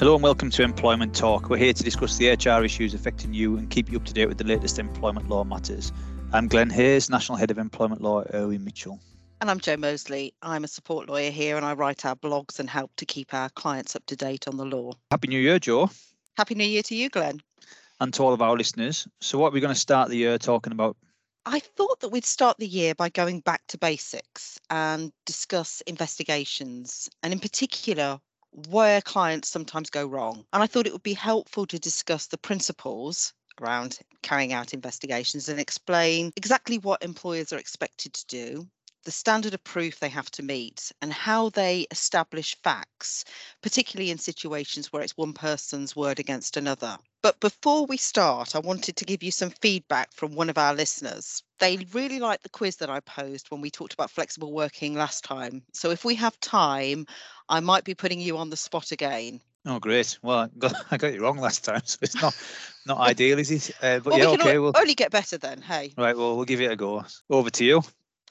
Hello and welcome to Employment Talk. We're here to discuss the HR issues affecting you and keep you up to date with the latest employment law matters. I'm Glenn Hayes, National Head of Employment Law at Irwin Mitchell. And I'm Joe Mosley. I'm a support lawyer here and I write our blogs and help to keep our clients up to date on the law. Happy New Year, Joe. Happy New Year to you, Glenn. And to all of our listeners. So, what are we going to start the year talking about? I thought that we'd start the year by going back to basics and discuss investigations, and in particular, where clients sometimes go wrong. And I thought it would be helpful to discuss the principles around carrying out investigations and explain exactly what employers are expected to do, the standard of proof they have to meet, and how they establish facts, particularly in situations where it's one person's word against another. But before we start, I wanted to give you some feedback from one of our listeners. They really liked the quiz that I posed when we talked about flexible working last time. So if we have time, I might be putting you on the spot again. Oh, great! Well, I got, I got it wrong last time, so it's not not ideal, is it? Uh, but well, yeah, we okay. Well, only get better then. Hey. right. Well, we'll give it a go. Over to you.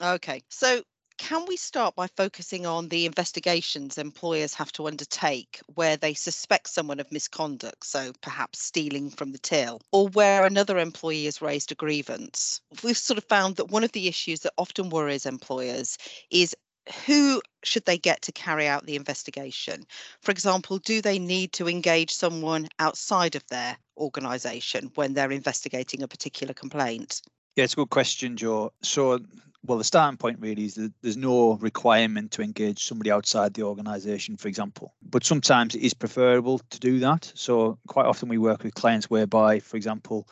Okay. So can we start by focusing on the investigations employers have to undertake where they suspect someone of misconduct, so perhaps stealing from the till, or where another employee has raised a grievance? We've sort of found that one of the issues that often worries employers is who should they get to carry out the investigation? For example, do they need to engage someone outside of their organisation when they're investigating a particular complaint? Yeah, it's a good question, Joe. So, well, the starting point really is that there's no requirement to engage somebody outside the organisation, for example. But sometimes it is preferable to do that. So, quite often we work with clients whereby, for example,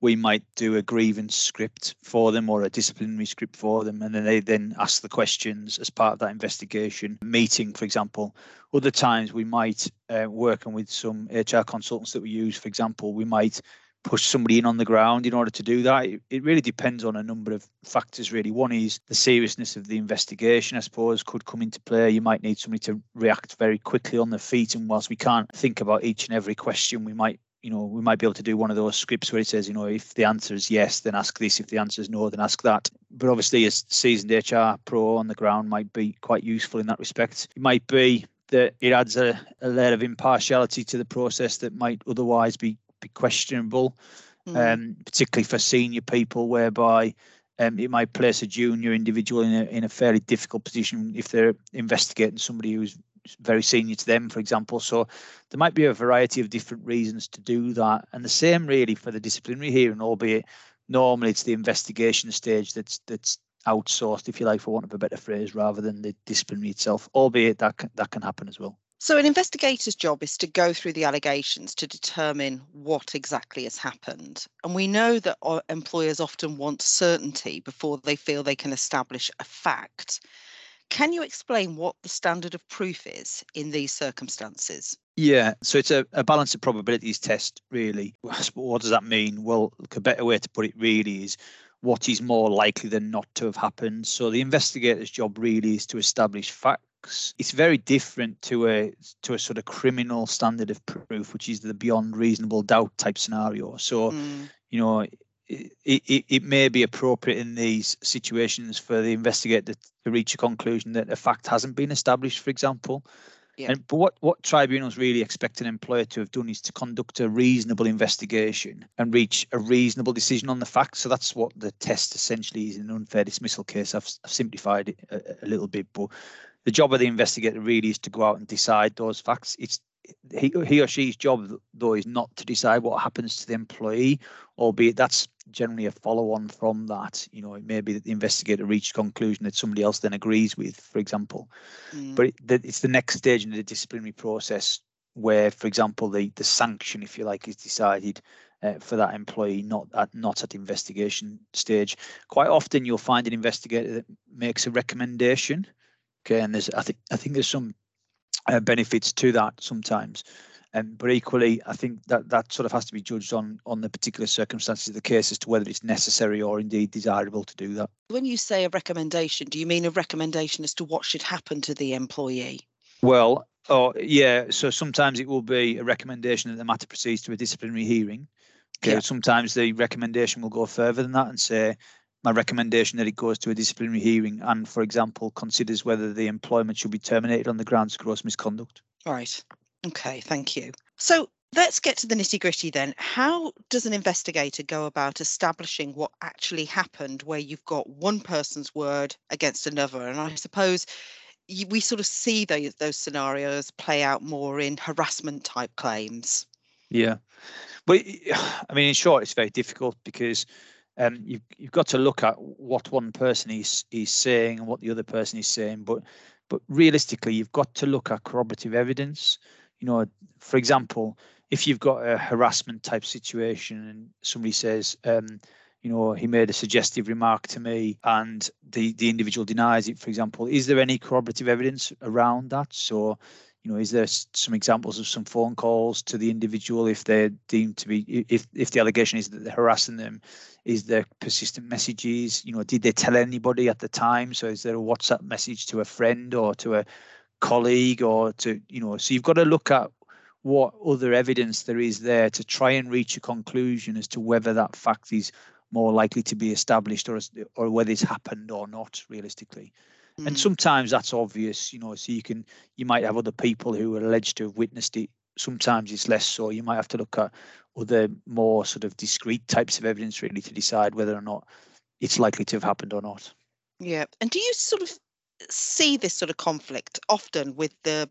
we might do a grievance script for them or a disciplinary script for them, and then they then ask the questions as part of that investigation meeting, for example. Other times we might uh, working with some HR consultants that we use, for example, we might push somebody in on the ground in order to do that. It, it, really depends on a number of factors, really. One is the seriousness of the investigation, I suppose, could come into play. You might need somebody to react very quickly on their feet. And whilst we can't think about each and every question, we might you know, we might be able to do one of those scripts where it says, you know, if the answer is yes, then ask this. If the answer is no, then ask that. But obviously, a seasoned HR pro on the ground might be quite useful in that respect. It might be that it adds a, a layer of impartiality to the process that might otherwise be be questionable, mm. um, particularly for senior people, whereby um, it might place a junior individual in a in a fairly difficult position if they're investigating somebody who's very senior to them, for example. So there might be a variety of different reasons to do that, and the same really for the disciplinary hearing, albeit normally it's the investigation stage that's that's outsourced, if you like, for want of a better phrase, rather than the disciplinary itself. Albeit that can, that can happen as well. So, an investigator's job is to go through the allegations to determine what exactly has happened. And we know that uh, employers often want certainty before they feel they can establish a fact. Can you explain what the standard of proof is in these circumstances? Yeah, so it's a, a balance of probabilities test, really. What does that mean? Well, a better way to put it really is what is more likely than not to have happened. So the investigator's job really is to establish It's very different to a to a sort of criminal standard of proof, which is the beyond reasonable doubt type scenario. So, mm. you know, it, it, it may be appropriate in these situations for the investigator to reach a conclusion that a fact hasn't been established, for example. Yeah. And, but what, what tribunals really expect an employer to have done is to conduct a reasonable investigation and reach a reasonable decision on the facts. So that's what the test essentially is in an unfair dismissal case. I've, I've simplified it a, a little bit, but the job of the investigator really is to go out and decide those facts. It's he, he or she's job though is not to decide what happens to the employee, albeit that's generally a follow on from that. You know, it may be that the investigator reached a conclusion that somebody else then agrees with, for example. Mm. But it, it's the next stage in the disciplinary process where, for example, the the sanction, if you like, is decided. Uh, for that employee, not at not at investigation stage. Quite often, you'll find an investigator that makes a recommendation. Okay, and there's I think I think there's some uh, benefits to that sometimes. Um, but equally, I think that that sort of has to be judged on on the particular circumstances of the case as to whether it's necessary or indeed desirable to do that. When you say a recommendation, do you mean a recommendation as to what should happen to the employee? Well, oh yeah. So sometimes it will be a recommendation that the matter proceeds to a disciplinary hearing. Okay. Yeah. Sometimes the recommendation will go further than that and say my recommendation that it goes to a disciplinary hearing and, for example, considers whether the employment should be terminated on the grounds of gross misconduct. Right. Okay, thank you. So let's get to the nitty gritty then. How does an investigator go about establishing what actually happened where you've got one person's word against another? And I suppose you, we sort of see those, those scenarios play out more in harassment type claims. Yeah. But I mean, in short, it's very difficult because um, you've, you've got to look at what one person is is saying and what the other person is saying. But but realistically, you've got to look at corroborative evidence. You know, for example, if you've got a harassment type situation and somebody says, um, you know, he made a suggestive remark to me and the, the individual denies it, for example, is there any corroborative evidence around that? So, you know, is there some examples of some phone calls to the individual if they're deemed to be, if, if the allegation is that they're harassing them, is there persistent messages? You know, did they tell anybody at the time? So is there a WhatsApp message to a friend or to a colleague or to, you know, so you've got to look at what other evidence there is there to try and reach a conclusion as to whether that fact is more likely to be established or or whether it's happened or not realistically mm. and sometimes that's obvious you know so you can you might have other people who are alleged to have witnessed it. Sometimes it's less so. You might have to look at other more sort of discrete types of evidence really to decide whether or not it's likely to have happened or not. Yeah. And do you sort of see this sort of conflict often with the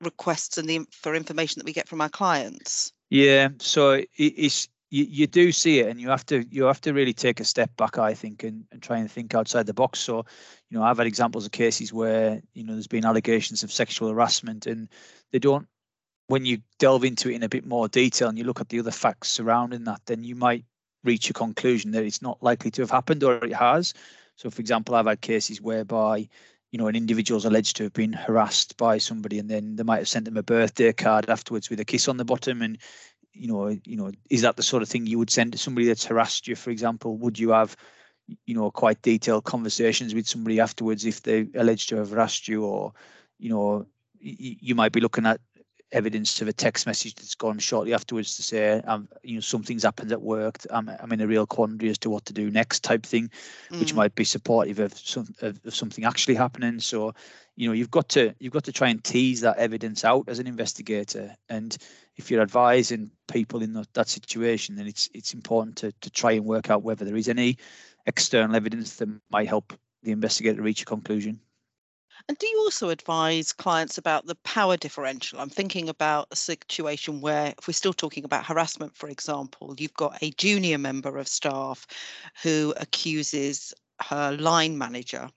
requests and the for information that we get from our clients? Yeah. So it, it's you, you do see it and you have to you have to really take a step back i think and, and try and think outside the box. So you know i've had examples of cases where you know there's been allegations of sexual harassment and they don't when you delve into it in a bit more detail and you look at the other facts surrounding that then you might reach a conclusion that it's not likely to have happened or it has. So for example i've had cases whereby you know, an individual's alleged to have been harassed by somebody, and then they might have sent them a birthday card afterwards with a kiss on the bottom, and you know, you know, is that the sort of thing you would send to somebody that's harassed you? For example, would you have, you know, quite detailed conversations with somebody afterwards if they alleged to have harassed you, or, you know, you might be looking at evidence of a text message that's gone shortly afterwards to say, um, you know, something's happened at work. I'm, I'm in a real quandary as to what to do next, type thing, mm. which might be supportive of some of, of, something actually happening. So, you know, you've got to you've got to try and tease that evidence out as an investigator. And if you're advising people in the, that situation, then it's it's important to to try and work out whether there is any external evidence that might help the investigator reach a conclusion. And do you also advise clients about the power differential? I'm thinking about a situation where, if we're still talking about harassment, for example, you've got a junior member of staff who accuses her line manager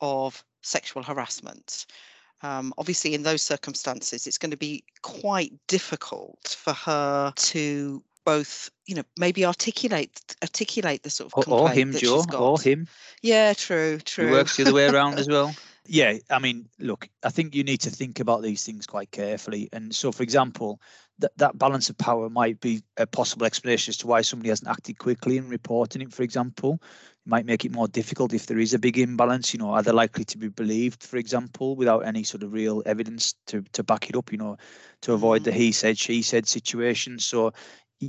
of sexual harassment. Um, obviously, in those circumstances, it's going to be quite difficult for her to both, you know, maybe articulate articulate the sort of or, or him, Joe, or him. Yeah, true, true. It works the other way around as well. Yeah, I mean, look, I think you need to think about these things quite carefully. And so, for example, that, that balance of power might be a possible explanation as to why somebody hasn't acted quickly in reporting it, for example. It might make it more difficult if there is a big imbalance. You know, are they likely to be believed, for example, without any sort of real evidence to, to back it up, you know, to avoid the mm. he said, she said situation. So,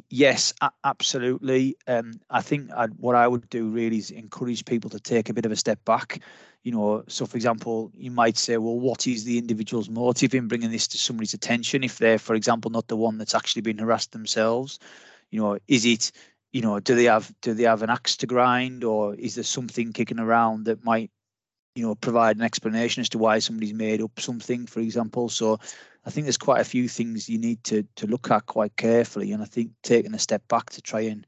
yes, absolutely. Um, I think I'd, what I would do really is encourage people to take a bit of a step back. You know so for example you might say well what is the individual's motive in bringing this to somebody's attention if they're for example not the one that's actually been harassed themselves? You know is it you know do they have do they have an axe to grind or is there something kicking around that might you know provide an explanation as to why somebody's made up something for example? So i think there's quite a few things you need to to look at quite carefully and i think taking a step back to try and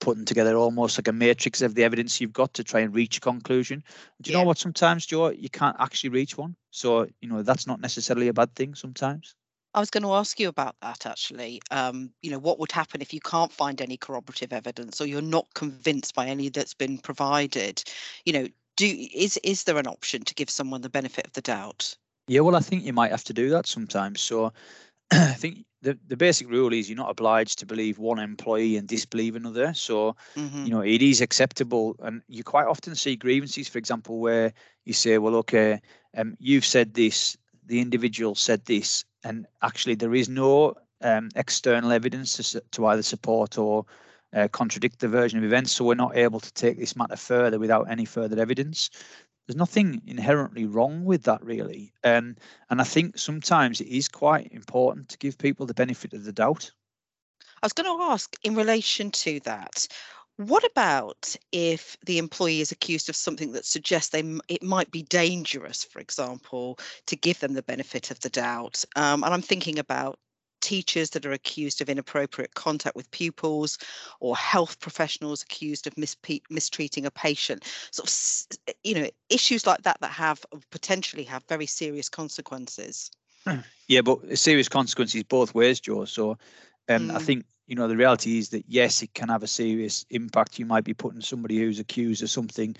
putting together almost like a matrix of the evidence you've got to try and reach a conclusion. Do you yeah. know what? Sometimes, Joe, you can't actually reach one. So, you know, that's not necessarily a bad thing sometimes. I was going to ask you about that actually. Um, you know, what would happen if you can't find any corroborative evidence or you're not convinced by any that's been provided? You know, do is is there an option to give someone the benefit of the doubt? Yeah, well, I think you might have to do that sometimes. So I think the, the basic rule is you're not obliged to believe one employee and disbelieve another. So, mm-hmm. you know, it is acceptable. And you quite often see grievances, for example, where you say, well, okay, um, you've said this, the individual said this, and actually there is no um, external evidence to, to either support or uh, contradict the version of events. So we're not able to take this matter further without any further evidence. There's nothing inherently wrong with that really um, and i think sometimes it is quite important to give people the benefit of the doubt i was going to ask in relation to that what about if the employee is accused of something that suggests they it might be dangerous, for example, to give them the benefit of the doubt? Um, and I'm thinking about teachers that are accused of inappropriate contact with pupils or health professionals accused of mispe- mistreating a patient. Sort of you know issues like that that have potentially have very serious consequences. Yeah but serious consequences both ways joe. So um, mm. i think you know the reality is that yes it can have a serious impact. You might be putting somebody who's accused of something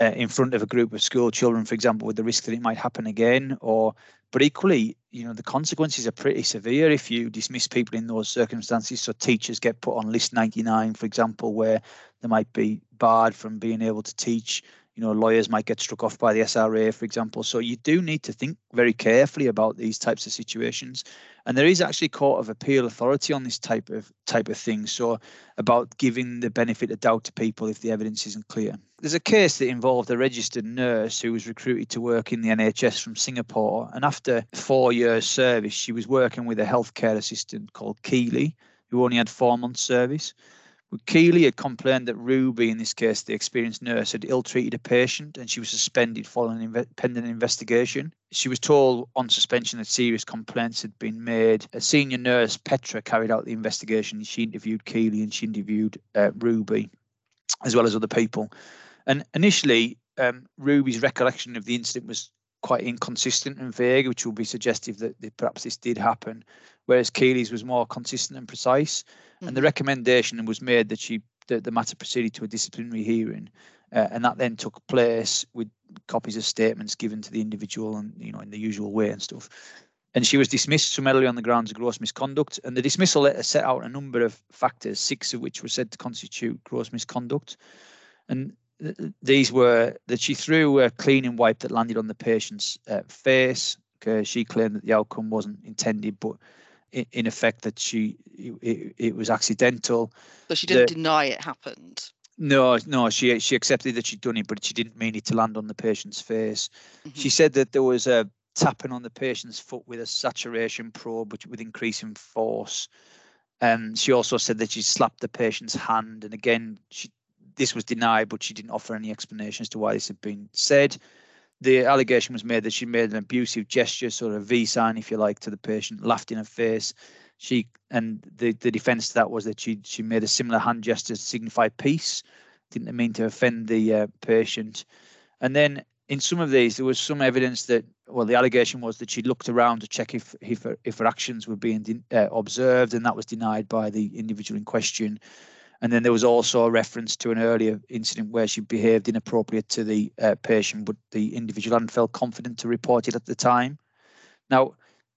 uh, in front of a group of school children for example with the risk that it might happen again or but equally you know the consequences are pretty severe if you dismiss people in those circumstances. So teachers get put on list 99 for example where they might be barred from being able to teach you know lawyers might get struck off by the SRA for example. So you do need to think very carefully about these types of situations. And there is actually court of appeal authority on this type of type of thing. So about giving the benefit of doubt to people if the evidence isn't clear. There's a case that involved a registered nurse who was recruited to work in the NHS from Singapore. And after 4 years service she was working with a healthcare assistant called Keeley who only had 4 months service Keely had complained that Ruby, in this case, the experienced nurse, had ill treated a patient and she was suspended following an pending investigation. She was told on suspension that serious complaints had been made. A senior nurse, Petra, carried out the investigation. She interviewed Keely and she interviewed uh, Ruby, as well as other people. And initially, um, Ruby's recollection of the incident was quite inconsistent and vague, which will be suggestive that, that perhaps this did happen, whereas Keely's was more consistent and precise. Mm-hmm. And the mm-hmm. recommendation was made that she that the matter proceeded to a disciplinary hearing, uh, and that then took place with copies of statements given to the individual and you know in the usual way and stuff. And she was dismissed summarily on the grounds of gross misconduct. And the dismissal letter set out a number of factors, six of which were said to constitute gross misconduct. And these were that she threw a cleaning wipe that landed on the patient's uh, face. Okay, she claimed that the outcome wasn't intended, but in, in effect that she it, it, was accidental. So she didn't the, deny it happened. No, no, she she accepted that she'd done it, but she didn't mean it to land on the patient's face. Mm-hmm. She said that there was a tapping on the patient's foot with a saturation probe, which with increasing force. And she also said that she slapped the patient's hand, and again, she this was denied, but she didn't offer any explanation as to why this had been said. The allegation was made that she made an abusive gesture, sort of V sign, if you like, to the patient, laughed in her face. She and the, the defence to that was that she she made a similar hand gesture to signify peace, didn't mean to offend the uh, patient. And then in some of these, there was some evidence that well, the allegation was that she looked around to check if if her, if her actions were being uh, observed, and that was denied by the individual in question. And then there was also a reference to an earlier incident where she behaved inappropriate to the uh, patient, but the individual hadn't felt confident to report it at the time. Now,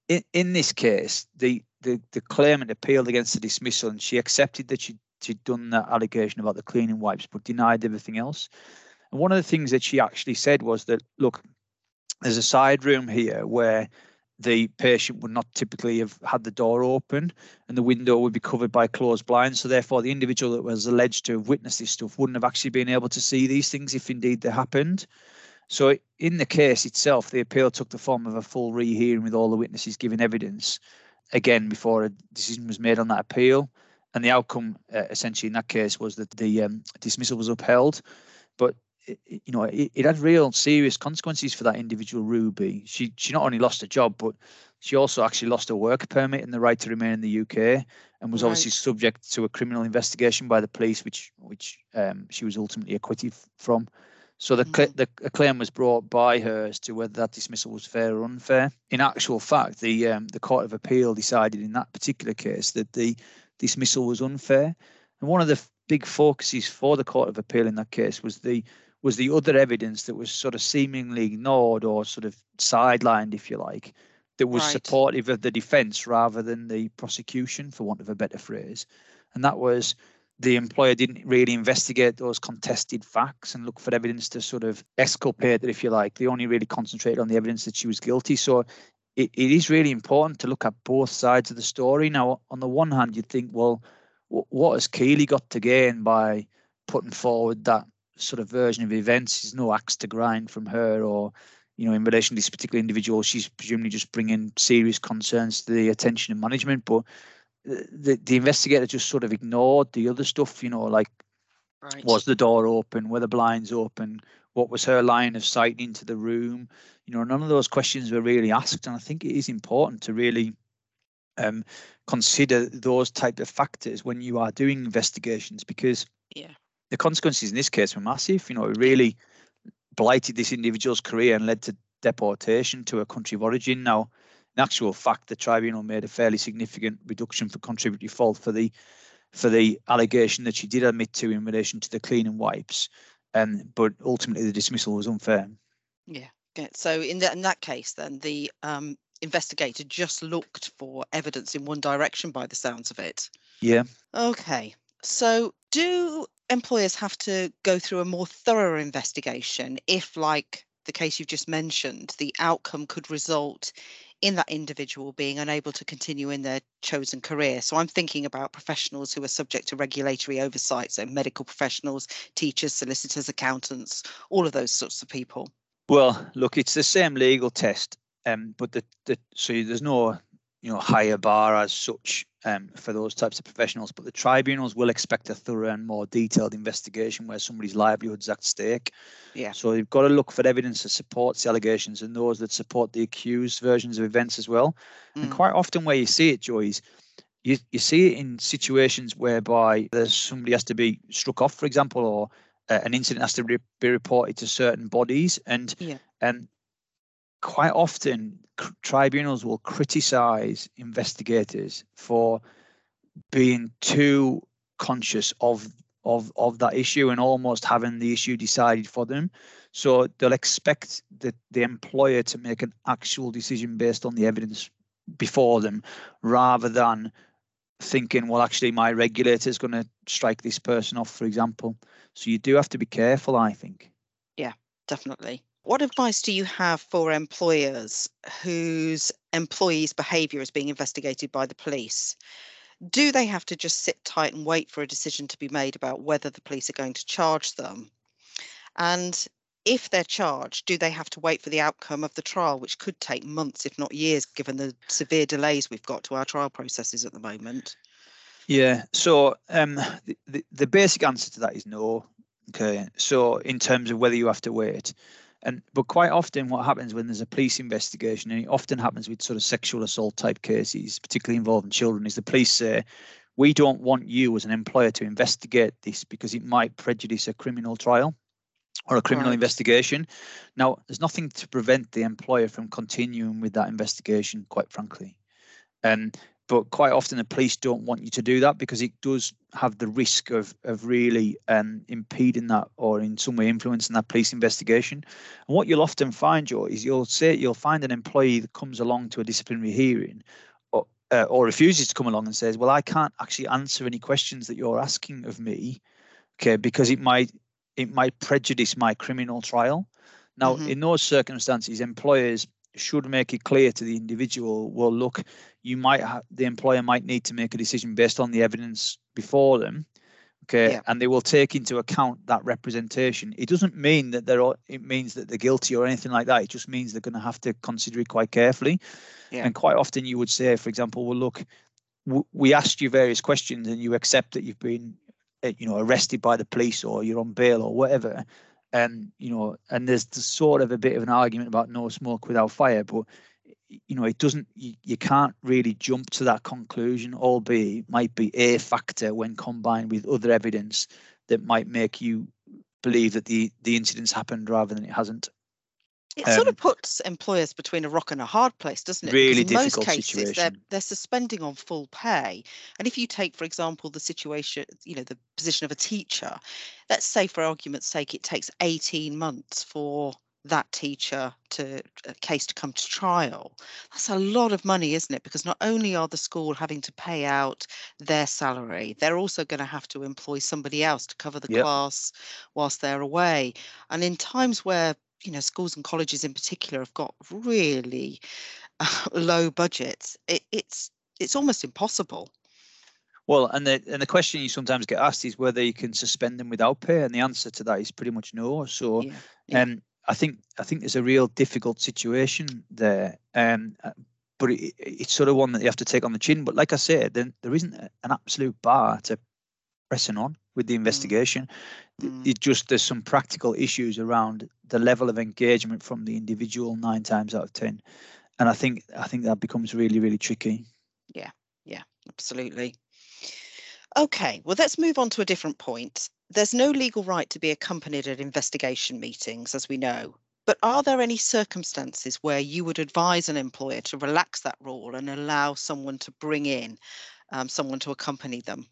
in, in this case, the, the, the claimant appealed against the dismissal and she accepted that she, she'd done that allegation about the cleaning wipes, but denied everything else. And one of the things that she actually said was that, look, there's a side room here where the patient would not typically have had the door open and the window would be covered by closed blinds. So therefore, the individual that was alleged to have witnessed this stuff wouldn't have actually been able to see these things if indeed they happened. So in the case itself, the appeal took the form of a full rehearing with all the witnesses giving evidence again before a decision was made on that appeal. And the outcome, uh, essentially, in that case, was that the um, dismissal was upheld. But you know, it, it, had real serious consequences for that individual Ruby. She she not only lost her job, but she also actually lost her work permit and the right to remain in the UK, and was right. obviously subject to a criminal investigation by the police, which which um, she was ultimately acquitted from. So the, mm-hmm. the a claim was brought by her as to whether that dismissal was fair or unfair. In actual fact, the um, the Court of Appeal decided in that particular case that the dismissal was unfair. And one of the big focuses for the Court of Appeal in that case was the was the other evidence that was sort of seemingly ignored or sort of sidelined, if you like, that was right. supportive of the defence rather than the prosecution, for want of a better phrase. And that was the employer didn't really investigate those contested facts and look for evidence to sort of exculpate it, if you like. They only really concentrated on the evidence that she was guilty. So it, it is really important to look at both sides of the story. Now, on the one hand, you'd think, well, what has Keely got to gain by putting forward that sort of version of events. There's no axe to grind from her, or you know, in relation to this particular individual, she's presumably just bringing serious concerns to the attention of management. But the the investigator just sort of ignored the other stuff. You know, like right. was the door open? Were the blinds open? What was her line of sight into the room? You know, none of those questions were really asked, and I think it is important to really um, consider those type of factors when you are doing investigations because yeah the consequences in this case were massive you know it really blighted this individual's career and led to deportation to a country of origin now in actual fact the tribunal made a fairly significant reduction for contributory fault for the for the allegation that she did admit to in relation to the cleaning wipes um, but ultimately the dismissal was unfair yeah so in that in that case then the um, investigator just looked for evidence in one direction by the sounds of it. Yeah. Okay. So, do employers have to go through a more thorough investigation if, like the case you've just mentioned, the outcome could result in that individual being unable to continue in their chosen career. So I'm thinking about professionals who are subject to regulatory oversight, so medical professionals, teachers, solicitors, accountants, all of those sorts of people. Well, look, it's the same legal test um, but the, the so there's no you know higher bar as such um, for those types of professionals, but the tribunals will expect a thorough and more detailed investigation where somebody's livelihood's at stake. Yeah. So you've got to look for evidence that supports the allegations and those that support the accused versions of events as well. Mm. And quite often, where you see it, Joy, is you, you see it in situations whereby there's somebody has to be struck off, for example, or uh, an incident has to re- be reported to certain bodies, and yeah. um, quite often tribunals will criticize investigators for being too conscious of of of that issue and almost having the issue decided for them. So they'll expect the, the employer to make an actual decision based on the evidence before them rather than thinking well actually my regulator is going to strike this person off for example. So you do have to be careful i think. Yeah definitely what advice do you have for employers whose employees' behaviour is being investigated by the police? Do they have to just sit tight and wait for a decision to be made about whether the police are going to charge them? And if they're charged, do they have to wait for the outcome of the trial, which could take months, if not years, given the severe delays we've got to our trial processes at the moment? Yeah, so um, the, the, the basic answer to that is no. Okay, so in terms of whether you have to wait, and but quite often, what happens when there's a police investigation, and it often happens with sort of sexual assault type cases, particularly involving children, is the police say, "We don't want you as an employer to investigate this because it might prejudice a criminal trial." or a criminal right. investigation. Now, there's nothing to prevent the employer from continuing with that investigation, quite frankly. And but quite often the police don't want you to do that because it does have the risk of of really um, impeding that or in some way influencing that police investigation. And what you'll often find, Joe, is you'll say you'll find an employee that comes along to a disciplinary hearing or, uh, or refuses to come along and says, "Well, I can't actually answer any questions that you're asking of me, okay, because it might it might prejudice my criminal trial." Now, mm-hmm. in those circumstances, employers should make it clear to the individual well look you might have the employer might need to make a decision based on the evidence before them okay? Yeah. and they will take into account that representation. It doesn't mean that they're it means that they're guilty or anything like that. It just means they're going to have to consider it quite carefully. Yeah. and quite often you would say for example well look w- we asked you various questions and you accept that you've been eh, you know arrested by the police or you're on bail or whatever and you know, and there's sort of a bit of an argument about no smoke without fire, but you know, it doesn't. You, you can't really jump to that conclusion, albeit it might be a factor when combined with other evidence that might make you believe that the the incident's happened rather than it hasn't. It um, sort of puts employers between a rock and a hard place, doesn't it? Really in most cases, situation. they're they're suspending on full pay. And if you take, for example, the situation, you know, the position of a teacher, let's say, for argument's sake, it takes 18 months for that teacher to a case to come to trial that's a lot of money isn't it because not only are the school having to pay out their salary they're also going to have to employ somebody else to cover the yep. class whilst they're away and in times where you know schools and colleges in particular have got really uh, low budgets it, it's it's almost impossible Well, and the and the question you sometimes get asked is whether you can suspend them without pay, and the answer to that is pretty much no. So, yeah, yeah. um, I think I think there's a real difficult situation there, um, uh, but it, it's sort of one that you have to take on the chin. But like I said, then there isn't an absolute bar to pressing on with the mm. investigation. Mm. It just there's some practical issues around the level of engagement from the individual nine times out of ten, and I think I think that becomes really really tricky. Yeah, yeah, absolutely. Okay, well, let's move on to a different point. There's no legal right to be accompanied at investigation meetings, as we know. But are there any circumstances where you would advise an employer to relax that rule and allow someone to bring in um, someone to accompany them?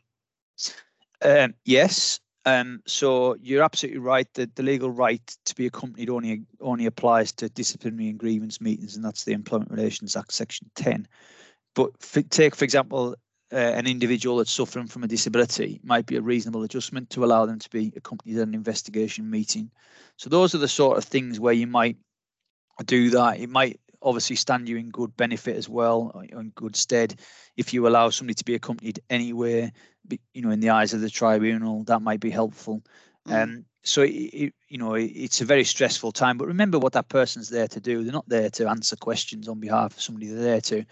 Um, yes. Um, so you're absolutely right that the legal right to be accompanied only only applies to disciplinary and grievance meetings, and that's the Employment Relations Act, Section 10. But take, for example, uh, an individual that's suffering from a disability might be a reasonable adjustment to allow them to be accompanied at an investigation meeting. So those are the sort of things where you might do that. It might obviously stand you in good benefit as well, in good stead, if you allow somebody to be accompanied anywhere. You know, in the eyes of the tribunal, that might be helpful. Mm. Um, so it, it, you know it's a very stressful time. But remember what that person's there to do. They're not there to answer questions on behalf of somebody. They're there to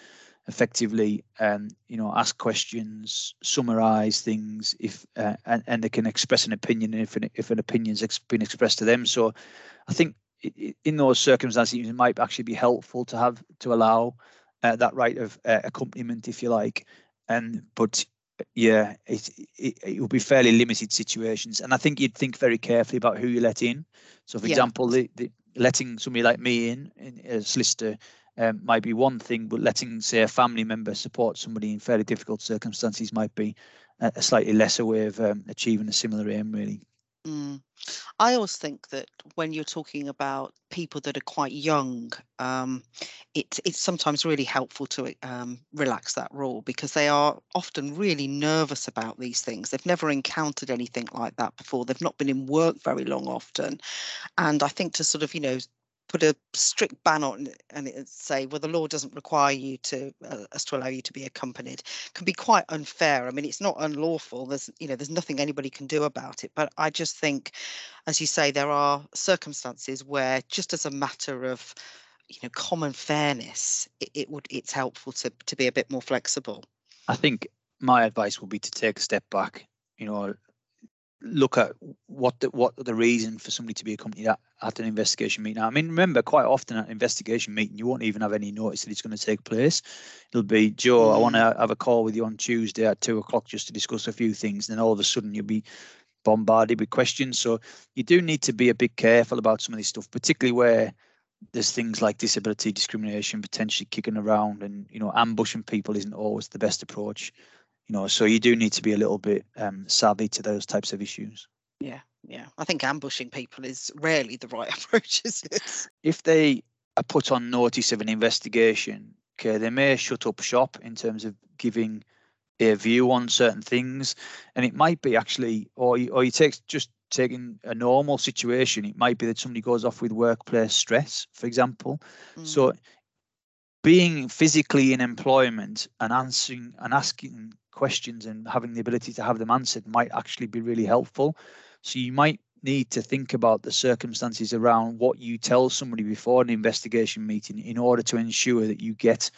effectively um, you know ask questions summarize things if uh, and, and they can express an opinion if an, if an opinion's ex- been expressed to them so i think in those circumstances it might actually be helpful to have to allow uh, that right of uh, accompaniment if you like and but yeah it, it it will be fairly limited situations and i think you'd think very carefully about who you let in so for yeah. example the, the letting somebody like me in, in a solicitor um, might be one thing, but letting, say, a family member support somebody in fairly difficult circumstances might be a, a slightly lesser way of um, achieving a similar aim, really. Mm. I always think that when you're talking about people that are quite young, um, it, it's sometimes really helpful to um, relax that rule because they are often really nervous about these things. They've never encountered anything like that before. They've not been in work very long often. And I think to sort of, you know, put a strict ban on it and say, well, the law doesn't require you to uh, us to allow you to be accompanied, can be quite unfair. I mean, it's not unlawful. There's you know there's nothing anybody can do about it. But I just think, as you say, there are circumstances where just as a matter of you know common fairness, it, it would it's helpful to to be a bit more flexible. I think my advice would be to take a step back. You know, look at what the what the reason for somebody to be accompanied at, at an investigation meeting. I mean, remember, quite often at an investigation meeting, you won't even have any notice that it's going to take place. It'll be Joe, mm. I want to have a call with you on Tuesday at two o'clock just to discuss a few things. And then all of a sudden, you'll be bombarded with questions. So you do need to be a bit careful about some of this stuff, particularly where there's things like disability discrimination potentially kicking around, and you know, ambushing people isn't always the best approach you know so you do need to be a little bit um, savvy to those types of issues. Yeah yeah. I think ambushing people is rarely the right approach is it? If they are put on notice of an investigation okay they may shut up shop in terms of giving a view on certain things and it might be actually or you, or you take just taking a normal situation it might be that somebody goes off with workplace stress for example. Mm. so being physically in employment and answering and asking questions and having the ability to have them answered might actually be really helpful. So you might need to think about the circumstances around what you tell somebody before an investigation meeting in order to ensure that you get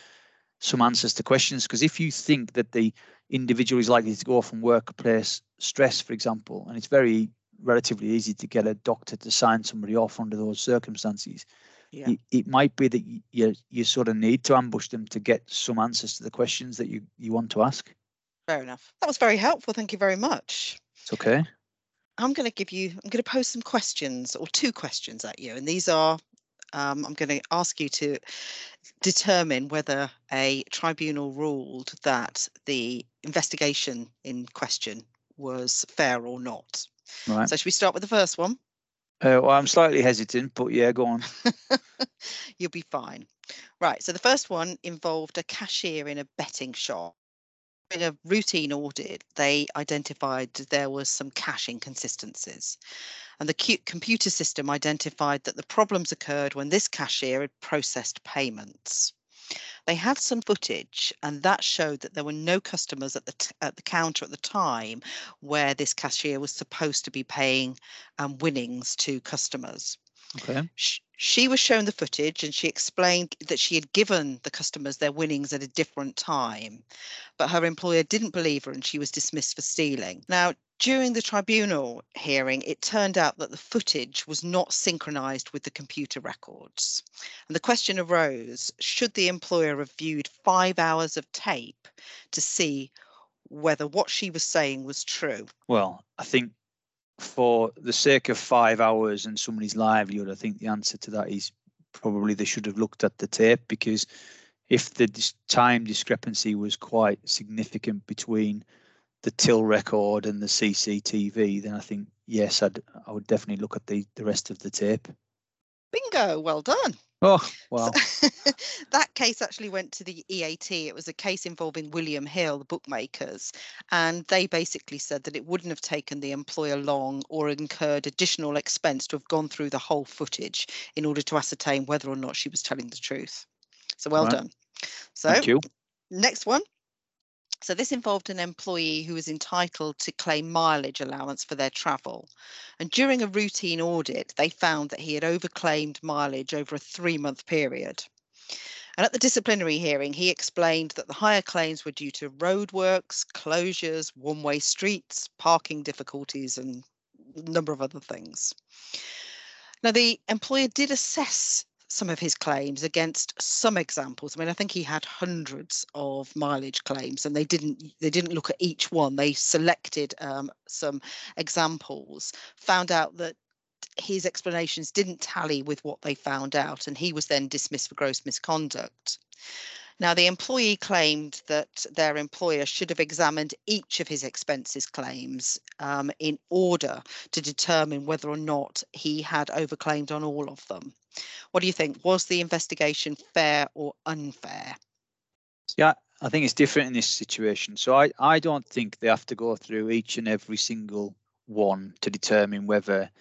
some answers to questions. Because if you think that the individual is likely to go off from workplace stress, for example, and it's very relatively easy to get a doctor to sign somebody off under those circumstances. Yeah. It, it might be that you you sort of need to ambush them to get some answers to the questions that you, you want to ask. Fair enough. That was very helpful. Thank you very much. It's okay. I'm going to give you, I'm going to pose some questions or two questions at you. And these are, um, I'm going to ask you to determine whether a tribunal ruled that the investigation in question was fair or not. Right. So, should we start with the first one? Uh, well, I'm slightly hesitant, but yeah, go on. You'll be fine. Right. So, the first one involved a cashier in a betting shop a routine audit, they identified there was some cash inconsistencies. And the computer system identified that the problems occurred when this cashier had processed payments. They had some footage, and that showed that there were no customers at the at the counter at the time where this cashier was supposed to be paying um, winnings to customers. Okay. She was shown the footage and she explained that she had given the customers their winnings at a different time, but her employer didn't believe her and she was dismissed for stealing. Now, during the tribunal hearing, it turned out that the footage was not synchronized with the computer records. And the question arose should the employer have viewed five hours of tape to see whether what she was saying was true? Well, I think for the sake of five hours and somebody's livelihood, I think the answer to that is probably they should have looked at the tape because if the time discrepancy was quite significant between the till record and the CCTV, then I think yes, I'd I would definitely look at the the rest of the tape. Bingo! Well done. Oh, wow. So, that case actually went to the EAT. It was a case involving William Hill, the bookmakers, and they basically said that it wouldn't have taken the employer long or incurred additional expense to have gone through the whole footage in order to ascertain whether or not she was telling the truth. So well Right. done. So Thank you. next one. So this involved an employee who was entitled to claim mileage allowance for their travel. And during a routine audit, they found that he had overclaimed mileage over a three month period. And at the disciplinary hearing, he explained that the higher claims were due to roadworks, closures, one way streets, parking difficulties, and a number of other things. Now, the employer did assess some of his claims against some examples. I mean, I think he had hundreds of mileage claims, and they didn't they didn't look at each one. They selected um, some examples, found out that his explanations didn't tally with what they found out, and he was then dismissed for gross misconduct. Now, the employee claimed that their employer should have examined each of his expenses claims um, in order to determine whether or not he had overclaimed on all of them. What do you think? Was the investigation fair or unfair? Yeah, I think it's different in this situation. So I, I don't think they have to go through each and every single one to determine whether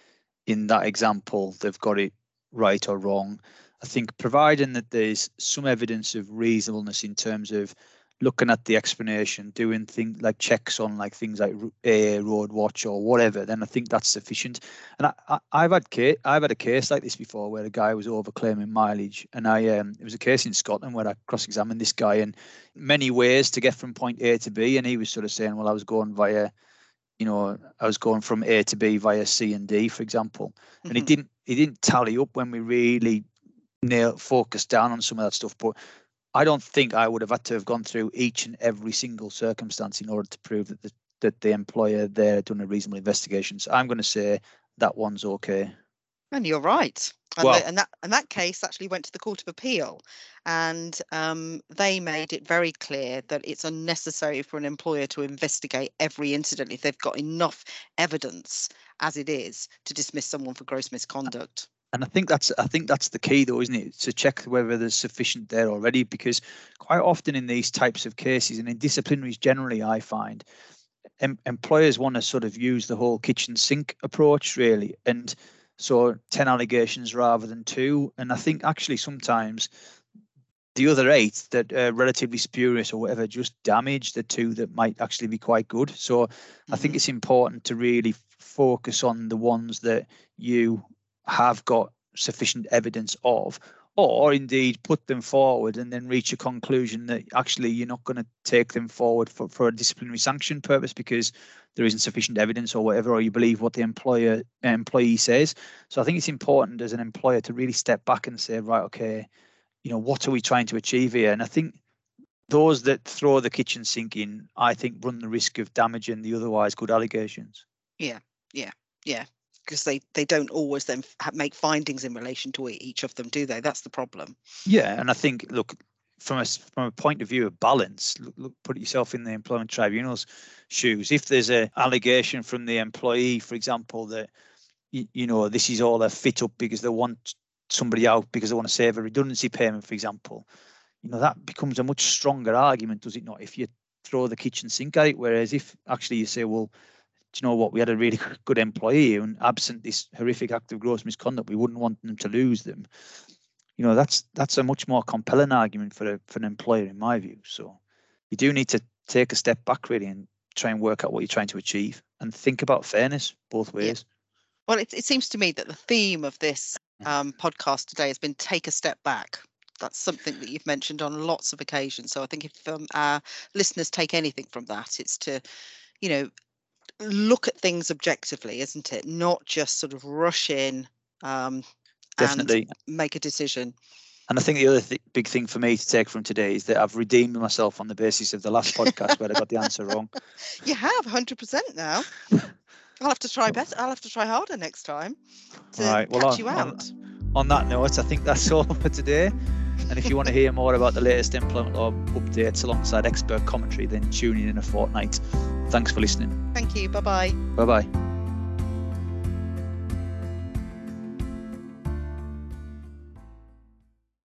in that example they've got it right or wrong. I think providing that there's some evidence of reasonableness in terms of looking at the explanation, doing things like checks on like things like AA Road Watch or whatever, then I think that's sufficient. And I, I, have had case, I've had a case like this before where a guy was overclaiming mileage, and I um, it was a case in Scotland where I cross-examined this guy in many ways to get from point A to B, and he was sort of saying, well, I was going via, you know, I was going from A to B via C and D, for example, and he Mhm. didn't he didn't tally up when we really nail focused down on some of that stuff, but. I don't think I would have had to have gone through each and every single circumstance in order to prove that the, that the employer there had done a reasonable investigation. So I'm going to say that one's okay. And you're right. And, Well- the- and that and that case actually went to the Court of Appeal, and um, they made it very clear that it's unnecessary for an employer to investigate every incident if they've got enough evidence as it is to dismiss someone for gross misconduct. And I think that's I think that's the key though, isn't it? To check whether there's sufficient there already, because quite often in these types of cases and in disciplinaries generally, I find em- employers want to sort of use the whole kitchen sink approach really, and so ten allegations rather than two. And I think actually sometimes the other eight that are relatively spurious or whatever just damage the two that might actually be quite good. So I think Mhm. it's important to really focus on the ones that you have got sufficient evidence of, or indeed put them forward and then reach a conclusion that actually you're not going to take them forward for, for a disciplinary sanction purpose because there isn't sufficient evidence or whatever, or you believe what the employer employee says. So I think it's important as an employer to really step back and say, right, okay, you know, what are we trying to achieve here? And I think those that throw the kitchen sink in, I think, run the risk of damaging the otherwise good allegations. Because they they don't always then make findings in relation to each of them, do they? That's the problem. Yeah, and I think look from a from a point of view of balance, look, look put yourself in the employment tribunal's shoes. If there's a allegation from the employee, for example, that you, you know this is all a fit up because they want somebody out because they want to save a redundancy payment, for example, you know that becomes a much stronger argument, does it not? If you throw the kitchen sink at it, whereas if actually you say, well, you know what? We had a really good employee, and absent this horrific act of gross misconduct, we wouldn't want them to lose them. you know that's that's a much more compelling argument for a, for an employer in my view. So you do need to take a step back really and try and work out what you're trying to achieve and think about fairness both ways. Well, it, it seems to me that the theme of this Mm. um, podcast today has been take a step back. That's something that you've mentioned on lots of occasions. So I think if um, our listeners take anything from that, it's to, you know, look at things objectively, isn't it? Not just sort of rush in um, Definitely. and make a decision. And I think the other th- big thing for me to take from today is that I've redeemed myself on the basis of the last podcast where I got the answer wrong. You have 100% now. I'll have to try better. I'll have to try harder next time to Right, well, catch on- you on- out. On that note, I think that's all for today. And if you want to hear more about the latest employment law updates alongside expert commentary, then tune in in a fortnight. Thanks for listening. Thank you. Bye bye. Bye bye.